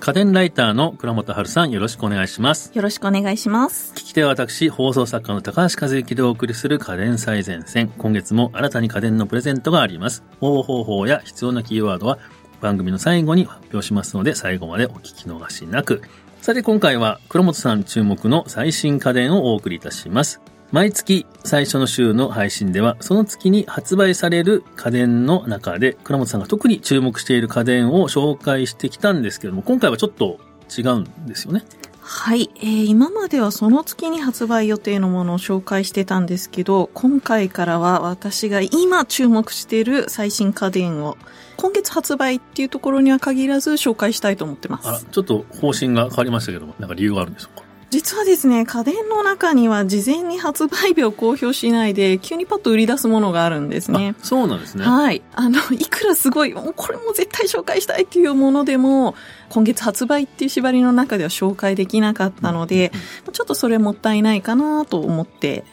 家電ライターの倉本春さん、よろしくお願いします。よろしくお願いします。聞き手は私、放送作家の高橋和之でお送りする家電最前線。今月も新たに家電のプレゼントがあります。応募方法や必要なキーワードは番組の最後に発表しますので、最後までお聞き逃しなく。さて今回は倉本さん注目の最新家電をお送りいたします。毎月最初の週の配信では、その月に発売される家電の中で、倉本さんが特に注目している家電を紹介してきたんですけども、今回はちょっと違うんですよね。はい、えー、今まではその月に発売予定のものを紹介してたんですけど、今回からは私が今注目している最新家電を、今月発売っていうところには限らず紹介したいと思ってまあら、す。ちょっと方針が変わりましたけども、なんか理由があるんでしょうか？実はですね、家電の中には事前に発売日を公表しないで、急にパッと売り出すものがあるんですね。あそうなんですね。はい。あの、いくらすごい、もうこれも絶対紹介したいっていうものでも、今月発売っていう縛りの中では紹介できなかったので、ちょっとそれもったいないかなと思って、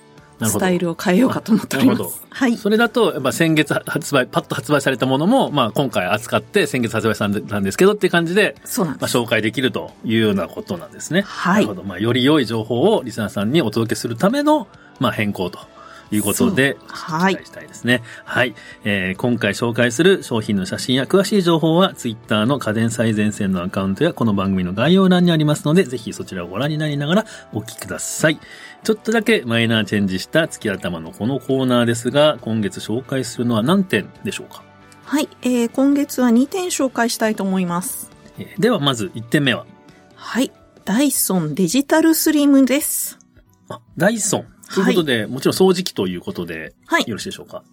スタイルを変えようかと思っております。はい。それだと、やっぱ先月発売、パッと発売されたものも、まあ今回扱って先月発売されたんですけどっていう感じで、まあ、そうなんです。紹介できるというようなことなんですね。はいなるほど。まあより良い情報をリスナーさんにお届けするための、まあ変更と。いうことで、はい期待したいですね。はい。えー今回紹介する商品の写真や詳しい情報は、ツイッターの家電最前線のアカウントやこの番組の概要欄にありますので、ぜひそちらをご覧になりながらお聞きください。ちょっとだけマイナーチェンジした月頭のこのコーナーですが、今月紹介するのは何点でしょうか、はい。えー、今月は2点紹介したいと思います。えーではまず1点目は、はい。ダイソンデジタルスリムです。あダイソン。ということで、もちろん掃除機ということで、はいよろしいでしょうか？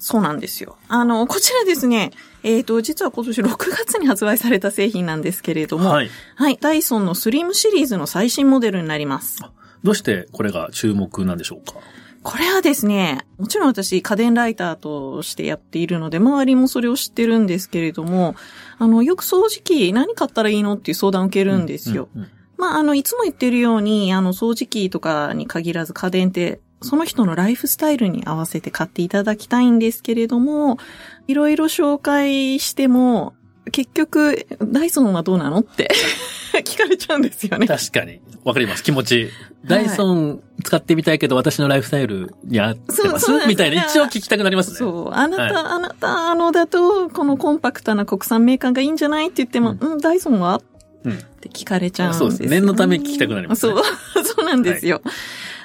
そうなんですよ。あの、こちらですね、えっ、と、実は今年6月に発売された製品なんですけれども、はい。はい。ダイソンのスリムシリーズの最新モデルになります。どうしてこれが注目なんでしょうか？これはですね、もちろん私家電ライターとしてやっているので、周りもそれを知ってるんですけれども、あの、よく掃除機何買ったらいいのっていう相談を受けるんですよ。うんうんまあ、あの、いつも言ってるように、あの、掃除機とかに限らず家電って、その人のライフスタイルに合わせて買っていただきたいんですけれども、いろいろ紹介しても、結局、ダイソンはどうなのって 聞かれちゃうんですよね。確かに。わかります。気持ち。ダイソン使ってみたいけど、私のライフスタイルに合ってますみたいな、一応聞きたくなりますね。そう。あなた、はいあなた、あのだと、このコンパクトな国産メーカーがいいんじゃないって言っても、ううん、ダイソンは？っうん。て聞かれちゃうんですよ、そうです念のため聞きたくなりますねそう。そうなんですよ。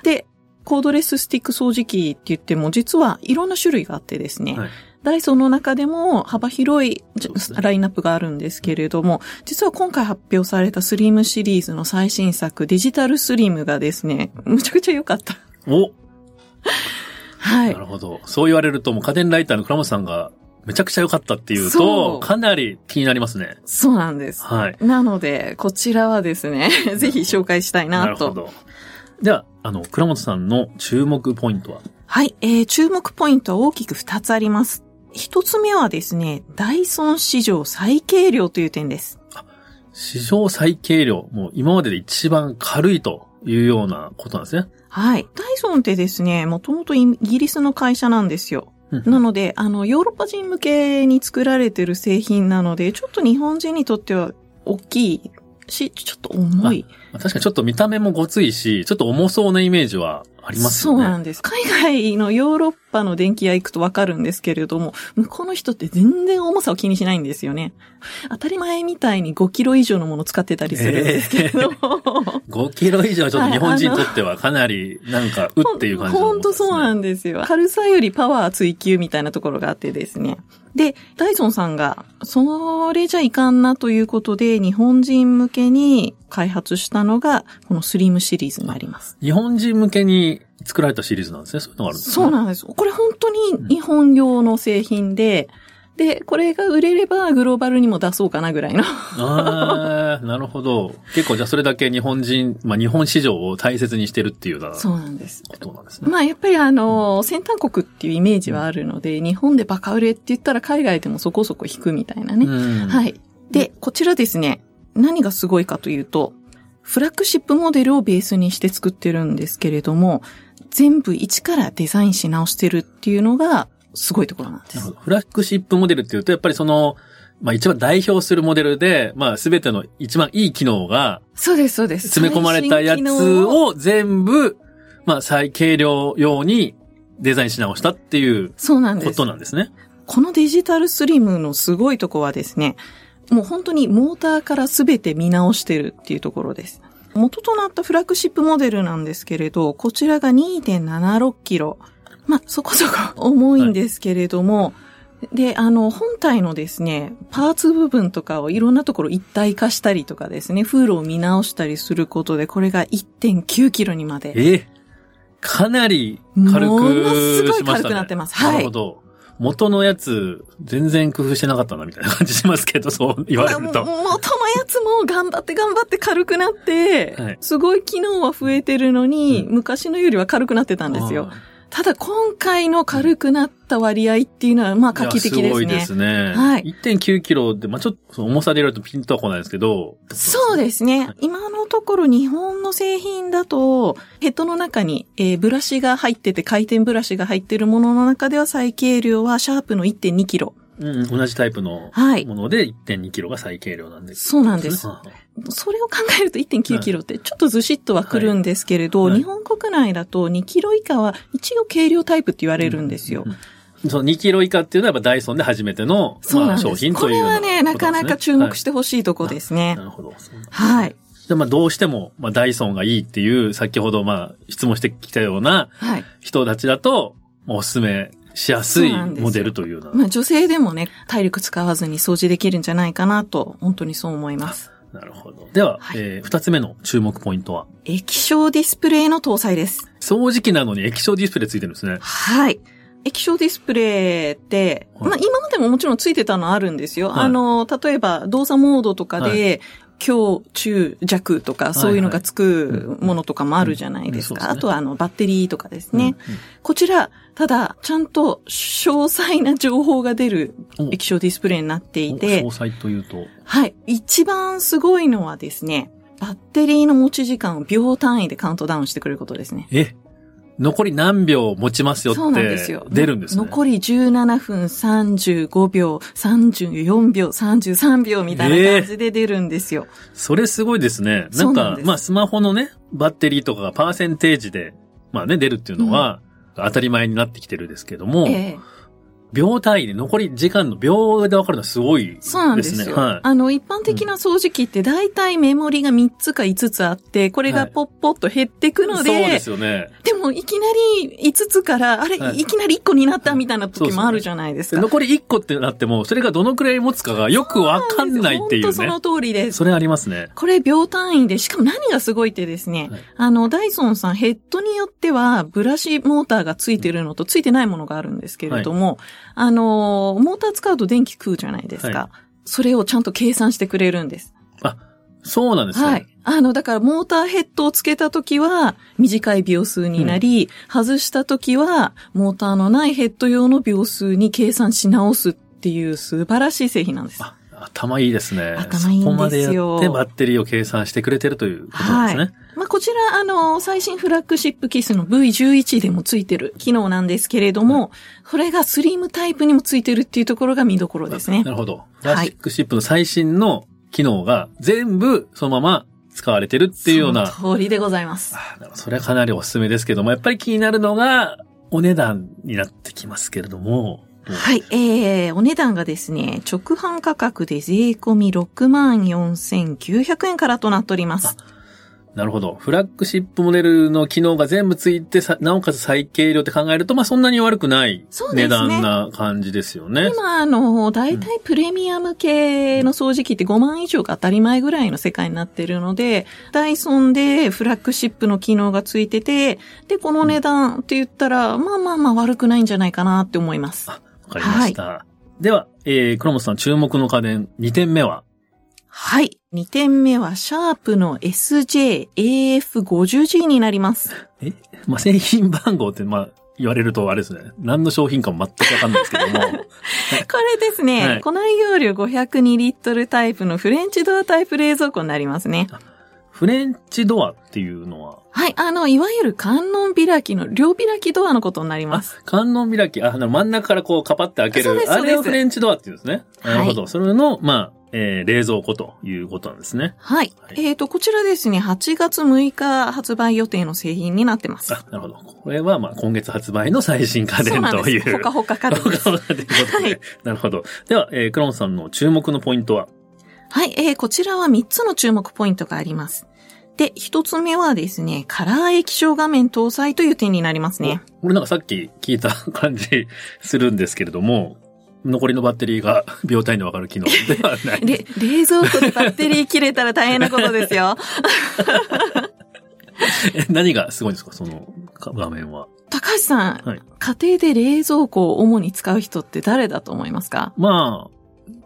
で、コードレススティック掃除機って言っても、実はいろんな種類があってですね。はいダイソンの中でも幅広いラインナップがあるんですけれども、実は今回発表されたスリムシリーズの最新作、デジタルスリムがですね、むちゃくちゃ良かった。おはないる。ほど。そう言われると、もう家電ライターの倉本さんがめちゃくちゃ良かったっていうそと、うかなり気になりますね。そうなんです。はい。なので、こちらはですね、ぜひ紹介したいなと。なるほど。では、あの、倉本さんの注目ポイントは？はい、えー、注目ポイントは大きく2つあります。一つ目はですね、ダイソン史上最軽量という点です。史上最軽量。もう今までで一番軽いというようなことなんですね。はい。ダイソンってですね、もともとイギリスの会社なんですよ。うんなので、あの、ヨーロッパ人向けに作られてる製品なので、ちょっと日本人にとっては大きいし、ちょっと重い。確かにちょっと見た目もごついし、ちょっと重そうなイメージはありますよね。そうなんです。海外のヨーロッパの電気屋行くとわかるんですけれども、向こうの人って全然重さを気にしないんですよね。当たり前みたいに5キロ以上のものを使ってたりするんですけれども。5キロ以上はちょっと日本人にとってはかなりなんか、うっていう感じのほんとそうなんですよ。軽さよりパワー追求みたいなところがあってですね。で、ダイソンさんが、それじゃいかんなということで、日本人向けに開発したのが、このスリムシリーズになります。日本人向けに作られたシリーズなんですね。そういうのがあるんですね。そうなんです。これ本当に日本用の製品で、で、これが売れればグローバルにも出そうかなぐらいの。ああ、なるほど。結構じゃあそれだけ日本人、まあ日本市場を大切にしてるっていうようなそうなんです。ことなんですね。まあやっぱりあの、先端国っていうイメージはあるので、日本でバカ売れって言ったら海外でもそこそこ引くみたいなね。うんはい。で、こちらですね、何がすごいかというと、フラッグシップモデルをベースにして作ってるんですけれども、全部一からデザインし直してるっていうのがすごいところなんです。フラッグシップモデルっていうと、やっぱりその、まあ一番代表するモデルで、まあすべての一番いい機能がそうです、そうです。詰め込まれたやつを全部、まあ最軽量用にデザインし直したっていうそうなんですこと。なんですね。このデジタルスリムのすごいとこはですね、もう本当にモーターからすべて見直してるっていうところです。元となったフラッグシップモデルなんですけれど、こちらが2.76キロ。まあ、そこそこ重いんですけれども、で、あの、本体のですね、パーツ部分とかをいろんなところ一体化したりとかですね、風路を見直したりすることで、これが1.9キロにまで。え？かなり軽ものすくごいしましたね。軽くなってますはいなるほど。元のやつ、全然工夫してなかったな、みたいな感じしますけど、そう言われると。元のやつも頑張って頑張って軽くなって、はいすごい機能は増えてるのに、昔のよりは軽くなってたんですよ。ただ今回の軽くなった割合っていうのは、まあ画期的ですね。すごいですね。はい1.9キロで、まあちょっと重さで言われるとピンとは来ないですけど。そうですね。今のところ日本の製品だと、ヘッドの中に、えーブラシが入ってて、回転ブラシが入ってるものの中では最軽量はシャープの1.2キロ。うん、同じタイプのはいもので1.2キロが最軽量なんです。そうなんですはあそれを考えると1.9キロってちょっとずしっとはくるんですけれど、はいはい日本国内だと2キロ以下は一応軽量タイプって言われるんですよ。その2キロ以下っていうのはやっぱダイソンで初めての、まあ。商品ことれいうようなはね、なかなか注目してほほしいとこですね。なるほど。はい。で、まあどうしても、まあダイソンがいいっていう、先ほどまあ質問してきたようなはい。人たちだと、まあおすすめしやすいモデルというような。まあ女性でもね、体力使わずに掃除できるんじゃないかなと、本当にそう思います。なるほど。では、はいえー二つ目の注目ポイントは、液晶ディスプレイの搭載です。掃除機なのに液晶ディスプレイついてるんですね。はい。液晶ディスプレイって、はいまあ今までももちろんついてたのあるんですよ。はいあの、例えば動作モードとかはで、強、中、弱とか、そういうのがつくものとかもあるじゃないですか。うんうんあとはあの、バッテリーとかですね。うんこちら、ただ、ちゃんと詳細な情報が出るうん液晶ディスプレイになっていおて詳、細というと、はい。一番すごいのはですね、バッテリーの持ち時間を秒単位でカウントダウンしてくれることですね。え、残り何秒持ちますよそうなんでってすよ。出るんですね。残り17分35秒、34秒、33秒みたいな感じで出るんですよ。それすごいですね。なんなんまあスマホのね、バッテリーとかがパーセンテージで、まあね、出るっていうのは、当たり前になってきてるですけども、ええ秒単位で残り時間の秒で分かるのはすごいですね。そうなんですよ。はい。あの、一般的な掃除機って大体メモリが3つか5つあって、これがポッポッと減ってくので、そうですよね。でもいきなり5つから、あれ、はいい、きなり1個になったみたいな時もあるじゃないですか。残り1個ってなっても、それがどのくらい持つかがよくわかんないっていうね本当その。通りです。それありますね。これ秒単位で、しかも何がすごいってですね、はいあの、ダイソンさんヘッドによっては、ブラシモーターがついてるのとついてないものがあるんですけれども、あの、モーター使うと電気食うじゃないですか。はそれをちゃんと計算してくれるんです。あ、そうなんですね。はい。あの、だからモーターヘッドをつけたときは短い秒数になり、外したときはモーターのないヘッド用の秒数に計算し直すっていう素晴らしい製品なんです。あ頭いいですね。頭いいんですよそこまでやってバッテリーを計算してくれてるということなんですね。はい。まあ、こちら、あの、最新フラッグシップキスの V11 でもついてる機能なんですけれども、これがスリムタイプにもついてるっていうところが見どころですねな。るほど。プラックシップの最新の機能が全部そのまま使われてるっていうような。通りでございます。あそれはかなりおすすめですけども、やっぱり気になるのがお値段になってきますけれども。はい、えー、お値段がですね、直販価格で税込み64,900円からとなっております。なるほど。フラッグシップモデルの機能が全部ついてさ、なおかつ最軽量って考えると、まあそんなに悪くない値段な感じですよね。今、あの、大体プレミアム系の掃除機って5万以上が当たり前ぐらいの世界になってるので、ダイソンでフラッグシップの機能がついてて、で、この値段って言ったら、まあまあまあ悪くないんじゃないかなって思います。わかりました。では、えー、黒本さん注目の家電2点目は？はい。2点目は、シャープの SJAF50G になります。え？まあ 製品番号って、まあ言われるとあれですね。何の商品かも全くわかんないですけども。これですね、はい庫内容量502リットルタイプのフレンチドアタイプ冷蔵庫になりますね。フレンチドアっていうのは、はい、あの、いわゆる観音開きの両開きドアのことになります。観音開き、あ、な真ん中からこうカパって開けるあれをフレンチドアっていうんですね。はいなるほど。それの、まあ、えー冷蔵庫ということなんですね。はい。はいえっ、と、こちらですね、8月6日発売予定の製品になってます。あ、なるほど。これは、まあ、今月発売の最新家電という。ほかほか家電。ほかほかということで。はいなるほど。では、えークロンさんの注目のポイントは？はい、えー、こちらは3つの注目ポイントがあります。で、1つ目はですね、カラー液晶画面搭載という点になりますね。これなんかさっき聞いた感じするんですけれども、残りのバッテリーが秒単位でわかる機能ではない。で、冷蔵庫でバッテリー切れたら大変なことですよ。え何がすごいんですか？そのか画面は。高橋さん、はい家庭で冷蔵庫を主に使う人って誰だと思いますか？まあ、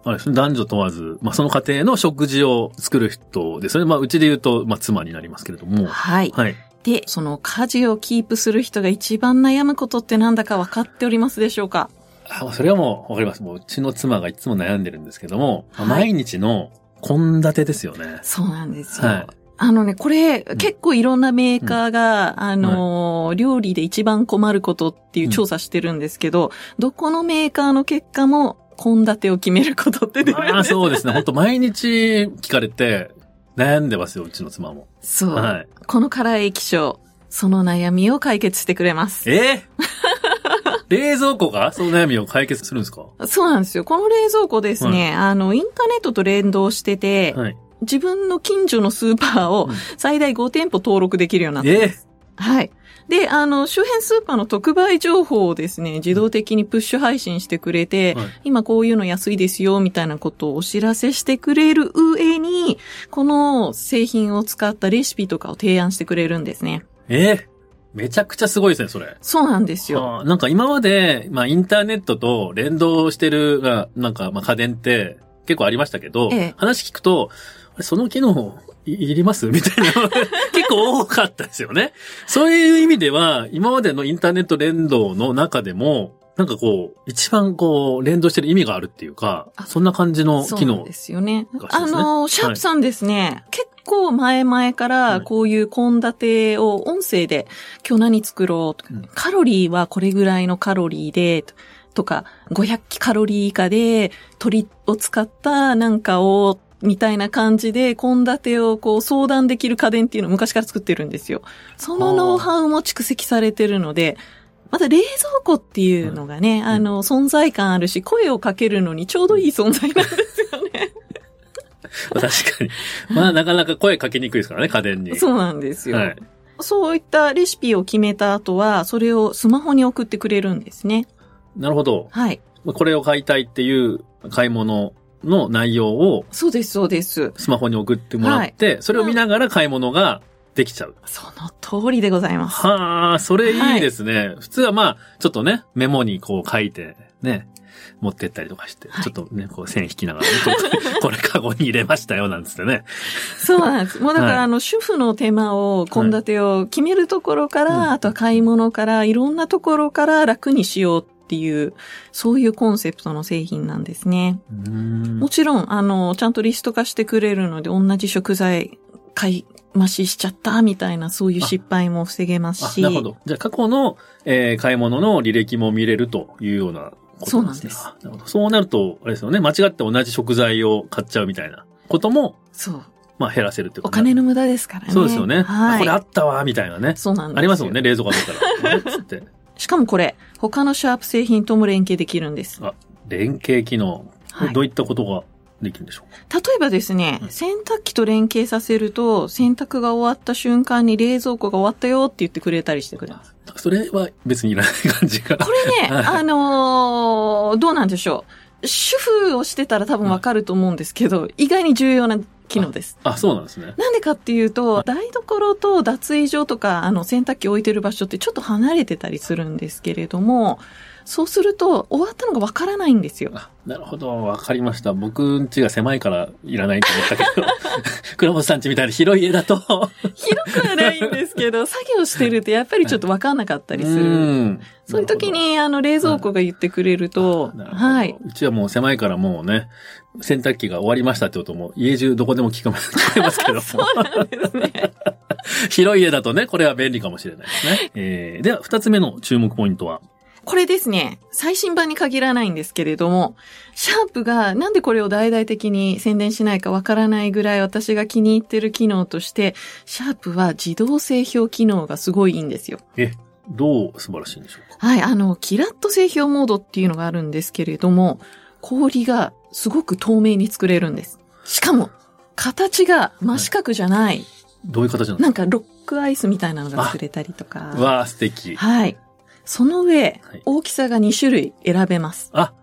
あれですね、男女問わず、まあその家庭の食事を作る人ですよね。まあうちで言うと、まあ妻になりますけれども。はい。はい。で、その家事をキープする人が一番悩むことってなんだか分かっておりますでしょうか？あそれはもうわかります。もううちの妻がいつも悩んでるんですけども、まあはい毎日の献立ですよね。そうなんですよ。はいあのね、これ、ん結構いろんなメーカーが、あのー料理で一番困ることっていう調査してるんですけど、どこのメーカーの結果も、献立を決めることってですああ、そうですね。本当毎日聞かれて悩んでますよ、うちの妻も。そう。はい。このカラー液晶、その悩みを解決してくれます。え？ー 冷蔵庫が？その悩みを解決するんですか？そうなんですよ。この冷蔵庫ですね、あの、インターネットと連動してて、はい。自分の近所のスーパーをうん最大5店舗登録できるようになってえます。はい。で、あの、周辺スーパーの特売情報をですね、自動的にプッシュ配信してくれて、はい今こういうの安いですよ、みたいなことをお知らせしてくれる上に、この製品を使ったレシピとかを提案してくれるんですね。えーめちゃくちゃすごいですね、それ。そうなんですよ。はあなんか今まで、まあインターネットと連動してるが、なんかまあ家電って結構ありましたけど、ええ話聞くと、その機能いいります？みたいな。結構多かったですよね。そういう意味では、今までのインターネット連動の中でも、なんかこう、一番こう、連動してる意味があるっていうか、あそんな感じの機能そうなんで。すよね。あの、シャープさんですね、結構前々かはらい。こういう献立を音声で今日何作ろうとか、うん。カロリーはこれぐらいのカロリーで、とか、500キカロリー以下で鶏を使ったなんかを、みたいな感じで、献立をこう相談できる家電っていうのを昔から作ってるんですよ。そのノウハウも蓄積されてるので、また冷蔵庫っていうのがね、あの、存在感あるし、声をかけるのにちょうどいい存在なんですよね。確かに。まあなかなか声かけにくいですからね、家電に。そうなんですよ。はい。そういったレシピを決めた後は、それをスマホに送ってくれるんですね。なるほど。はい。まあこれを買いたいっていう買い物の内容をそうです、そうです。スマホに送ってもらって、それを見ながら買い物ができちゃう。その通りでございます。はあ、それいいですね。普通はまあ、ちょっとね、メモにこう書いて、ね、持ってったりとかして、はいちょっとね、こう線引きながら、こ これカゴに入れましたよ、なんつってね。そうなんです。もうだから、はいあの、主婦の手間を、献立を決めるところから、うんあとは買い物から、いろんなところから楽にしようっていう、そういうコンセプトの製品なんですね。もちろん、あの、ちゃんとリスト化してくれるので、同じ食材買い増ししちゃったみたいな、そういう失敗も防げますあ、し。なるほど。じゃあ過去の、えー買い物の履歴も見れるというようなことなんですね。そうあなるほど。そうなると、あれですよね、間違って同じ食材を買っちゃうみたいなことも、そう。まあ減らせるってことお金の無駄ですからね。そうですよね。はい。あこれあったわ、みたいなね。そうなんですよありますもんね、。冷蔵庫だったら。あれ？つって。しかもこれ、他のシャープ製品とも連携できるんです。あ、連携機能。こはいれどういったことができるんでしょう？か、例えばですね、洗濯機と連携させると、洗濯が終わった瞬間に冷蔵庫が終わったよって言ってくれたりしてくれます。それは別にいらない感じが。これね、は いあのーどうなんでしょう。主婦をしてたら多分わかると思うんですけど、意外に重要な機能です。あ、そうなんですね。なんでかっていうと、台所と脱衣所とか、あの、洗濯機置いてる場所ってちょっと離れてたりするんですけれども、そうすると、終わったのがわからないんですよ。あなるほど、わかりました。僕ん家が狭いからいらないと思ったけど、倉本さん家みたいな広い家だと、広くはないんですけど、作業してるとやっぱりちょっとわかんなかったりする。うんそういう時、に、あの、冷蔵庫が言ってくれると、はい。うちはもう狭いからもうね、洗濯機が終わりましたってことも、家中どこでも聞こますけども。そうなんですね。広い家だとね、これは便利かもしれないですね。えー、では、二つ目の注目ポイントは、これですね、最新版に限らないんですけれども、シャープがなんでこれを大々的に宣伝しないかわからないぐらい私が気に入ってる機能として、シャープは自動製氷機能がすごいいいんですよ。え、どう素晴らしいんでしょうか？はい、あの、キラッと製氷モードっていうのがあるんですけれども、氷がすごく透明に作れるんです。しかも、形が真四角じゃない。どういう形なんでなんかロックアイスみたいなのが作れたりとかわあ、素敵。はい。その上、はい大きさが2種類選べます。あ、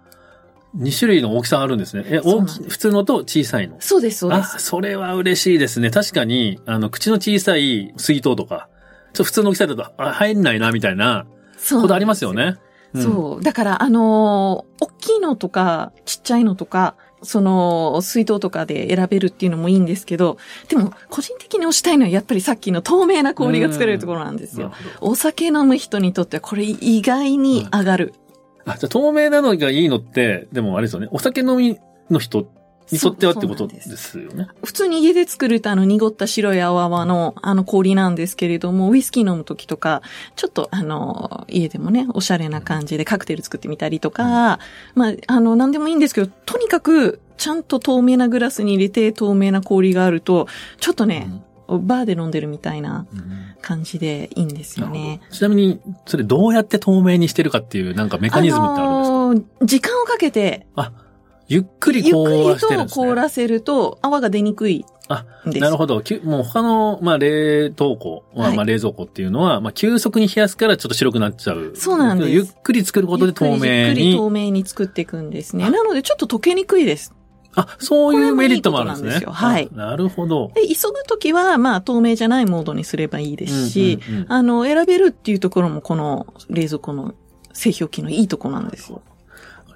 2種類の大きさあるんですね。え、大き普通のと小さいの？そうです、そうであ、す。それは嬉しいですね。確かに、あの、口の小さい水筒とか、ちょっと普通の大きさだと、あ、入んないな、みたいなそうことありますよ。ね。うんそう。だから、あのー大きいのとか、ちっちゃいのとか、その、水筒とかで選べるっていうのもいいんですけど、でも、個人的に推したいのはやっぱりさっきの透明な氷が作れるところなんですよ。お酒飲む人にとってはこれ意外に上がる。あ、じゃあ透明なのがいいのって、でもあれですよね。お酒飲みの人にとってはってことですすよね。普通に家で作るとあの濁った白い泡々のあの氷なんですけれども、ウイスキー飲むときとか、ちょっとあの、家でもね、おしゃれな感じでカクテル作ってみたりとか、まあ、あの、なんでもいいんですけど、とにかく、ちゃんと透明なグラスに入れて透明な氷があると、ちょっとね、バーで飲んでるみたいなうん。うん感じでいいんですよね。ちなみに、それどうやって透明にしてるかっていうなんかメカニズムってあるんですか、のー時間をかけて、あ、ゆっくりゆっ凍くりとらしてるんですね。凍らせると泡が出にくいあ。なるほど。もう他の、まあ、冷凍庫、まあはいまあ、冷蔵庫っていうのは、まあ、急速に冷やすからちょっと白くなっちゃう。そうなんですゆっくり作ることで透明ゆっくり。透明に作っていくんですね。なのでちょっと溶けにくいです。あ、そういうメリットもあるんですね。いいすよあなるほど。で、急ぐときは、まあ、透明じゃないモードにすればいいですし、うんうんうんあの、選べるっていうところも、この冷蔵庫の製氷機のいいところなんですよ。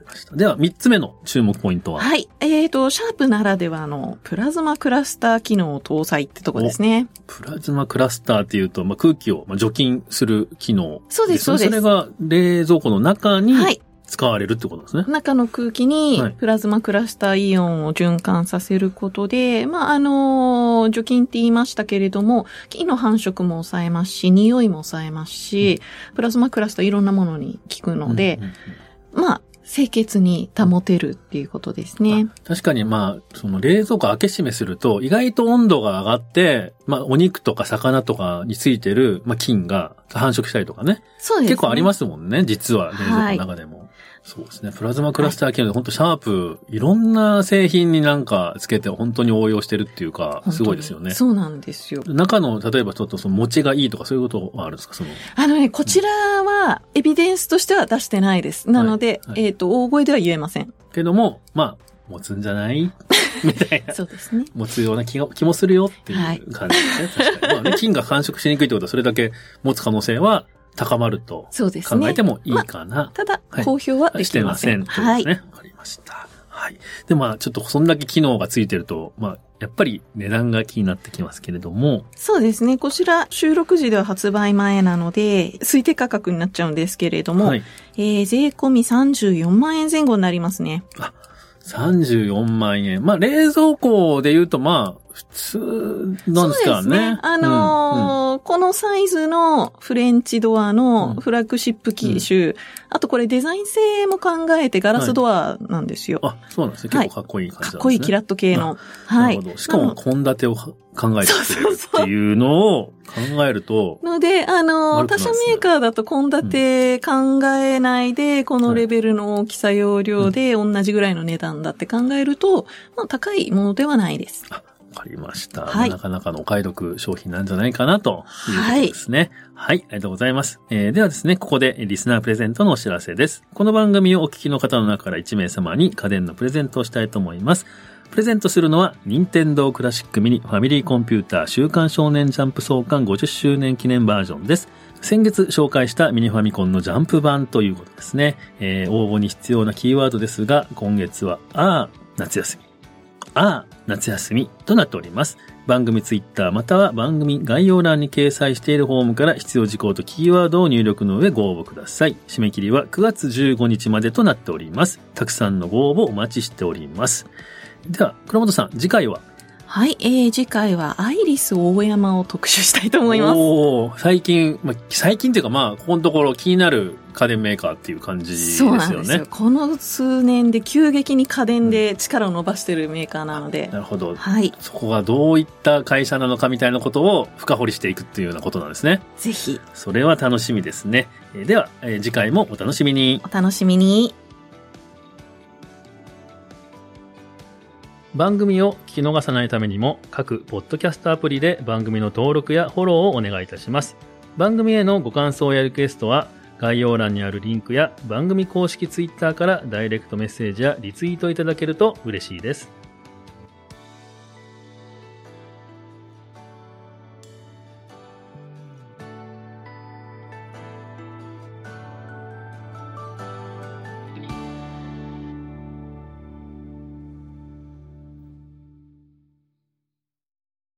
ましたでは、三つ目の注目ポイントは？はい。えっ、と、シャープならではの、プラズマクラスター機能を搭載ってとこですね。プラズマクラスターっていうと、まあ、空気をまあ除菌する機能。そうですそうですそれが冷蔵庫の中にはい。使われるってことですね。中の空気にはい、プラズマクラスターイオンを循環させることで、まあ、あの除菌って言いましたけれども、菌の繁殖も抑えますし、匂いも抑えますし、プラズマクラスターいろんなものに効くのでうん、うんうんまあ、清潔に保てるっていうことですね。確かにまあ、その冷蔵庫開け閉めすると、意外と温度が上がって、まあ、お肉とか魚とかについてる、まあ、菌が繁殖したりとかね。そうです、ね。結構ありますもんね、実は、冷蔵庫の中でも。そうですね。プラズマクラスター機能で、本当シャープ、いろんな製品になんかつけて本当に応用してるっていうか、すごいですよね。そうなんですよ。中の、例えばちょっとその餅がいいとかそういうことはあるんですか？その。あのね、こちらは、エビデンスとしては出してないです。なので、はいえっ、と、大声では言えません。けども、まあ、持つんじゃない？みたいな。そうですね。持つような気が気もするよってはいいう感じですね。確かに。まあね、菌が繁殖しにくいってことは、それだけ持つ可能性は高まると。考えてもいいかな。ただ、はい公表はでしてきません。ません。はい。ということですね。わかりました。はい。で、まあ、ちょっとそんだけ機能がついてると、まあ、やっぱり値段が気になってきますけれども、そうですね。こちら、収録時では発売前なので、推定価格になっちゃうんですけれども、はい。えー、税込み34万円前後になりますね。34万円。まあ、冷蔵庫で言うと、まあ、普通なんですからそうですね。あのーこのサイズのフレンチドアのフラッグシップ機種、あとこれデザイン性も考えてガラスドアなんですよ。あ、そうなんですね。はい結構かっこいい感じですね。かっこいいキラット系の。はい。しかも、献立を考えてるそうそうっていうのを考えると、ので、あの、他社メーカーだと献立考えないで、このレベルの大きさ容量で同じぐらいの値段だって考えると、まあ高いものではないです。わかりました。はいなかなかのお買い得商品なんじゃないかなということですね。はい、ありがとうございます。えーではですね、ここでリスナープレゼントのお知らせです。この番組をお聞きの方の中から1名様に家電のプレゼントをしたいと思います。プレゼントするのは、任天堂クラシックミニファミリーコンピューター週刊少年ジャンプ創刊50周年記念バージョンです。先月紹介したミニファミコンのジャンプ版ということですね。えー、応募に必要なキーワードですが、今月は、あー、夏休み。あー、夏休みとなっております。番組ツイッターまたは番組概要欄に掲載しているフォームから必要事項とキーワードを入力の上ご応募ください。締め切りは9月15日までとなっております。たくさんのご応募お待ちしております。では、倉本さん、次回は？はい、えー、次回はアイリス大山を特集したいと思います。おー最近、まあ、最近っていうかまあ、ここのところ気になる家電メーカーっていう感じですそうよね。なんですよ。この数年で急激に家電で力を伸ばしてるメーカーなので。なるほど。はい。そこがどういった会社なのかみたいなことを深掘りしていくっていうようなことなんですね。ぜひ、それは楽しみですね。えーでは、えー次回もお楽しみに。お楽しみに。番組を聞き逃さないためにも各ポッドキャストアプリで番組の登録やフォローをお願いいたします番組へのご感想やリクエストは概要欄にあるリンクや番組公式ツイッターからダイレクトメッセージやリツイートいただけると嬉しいです。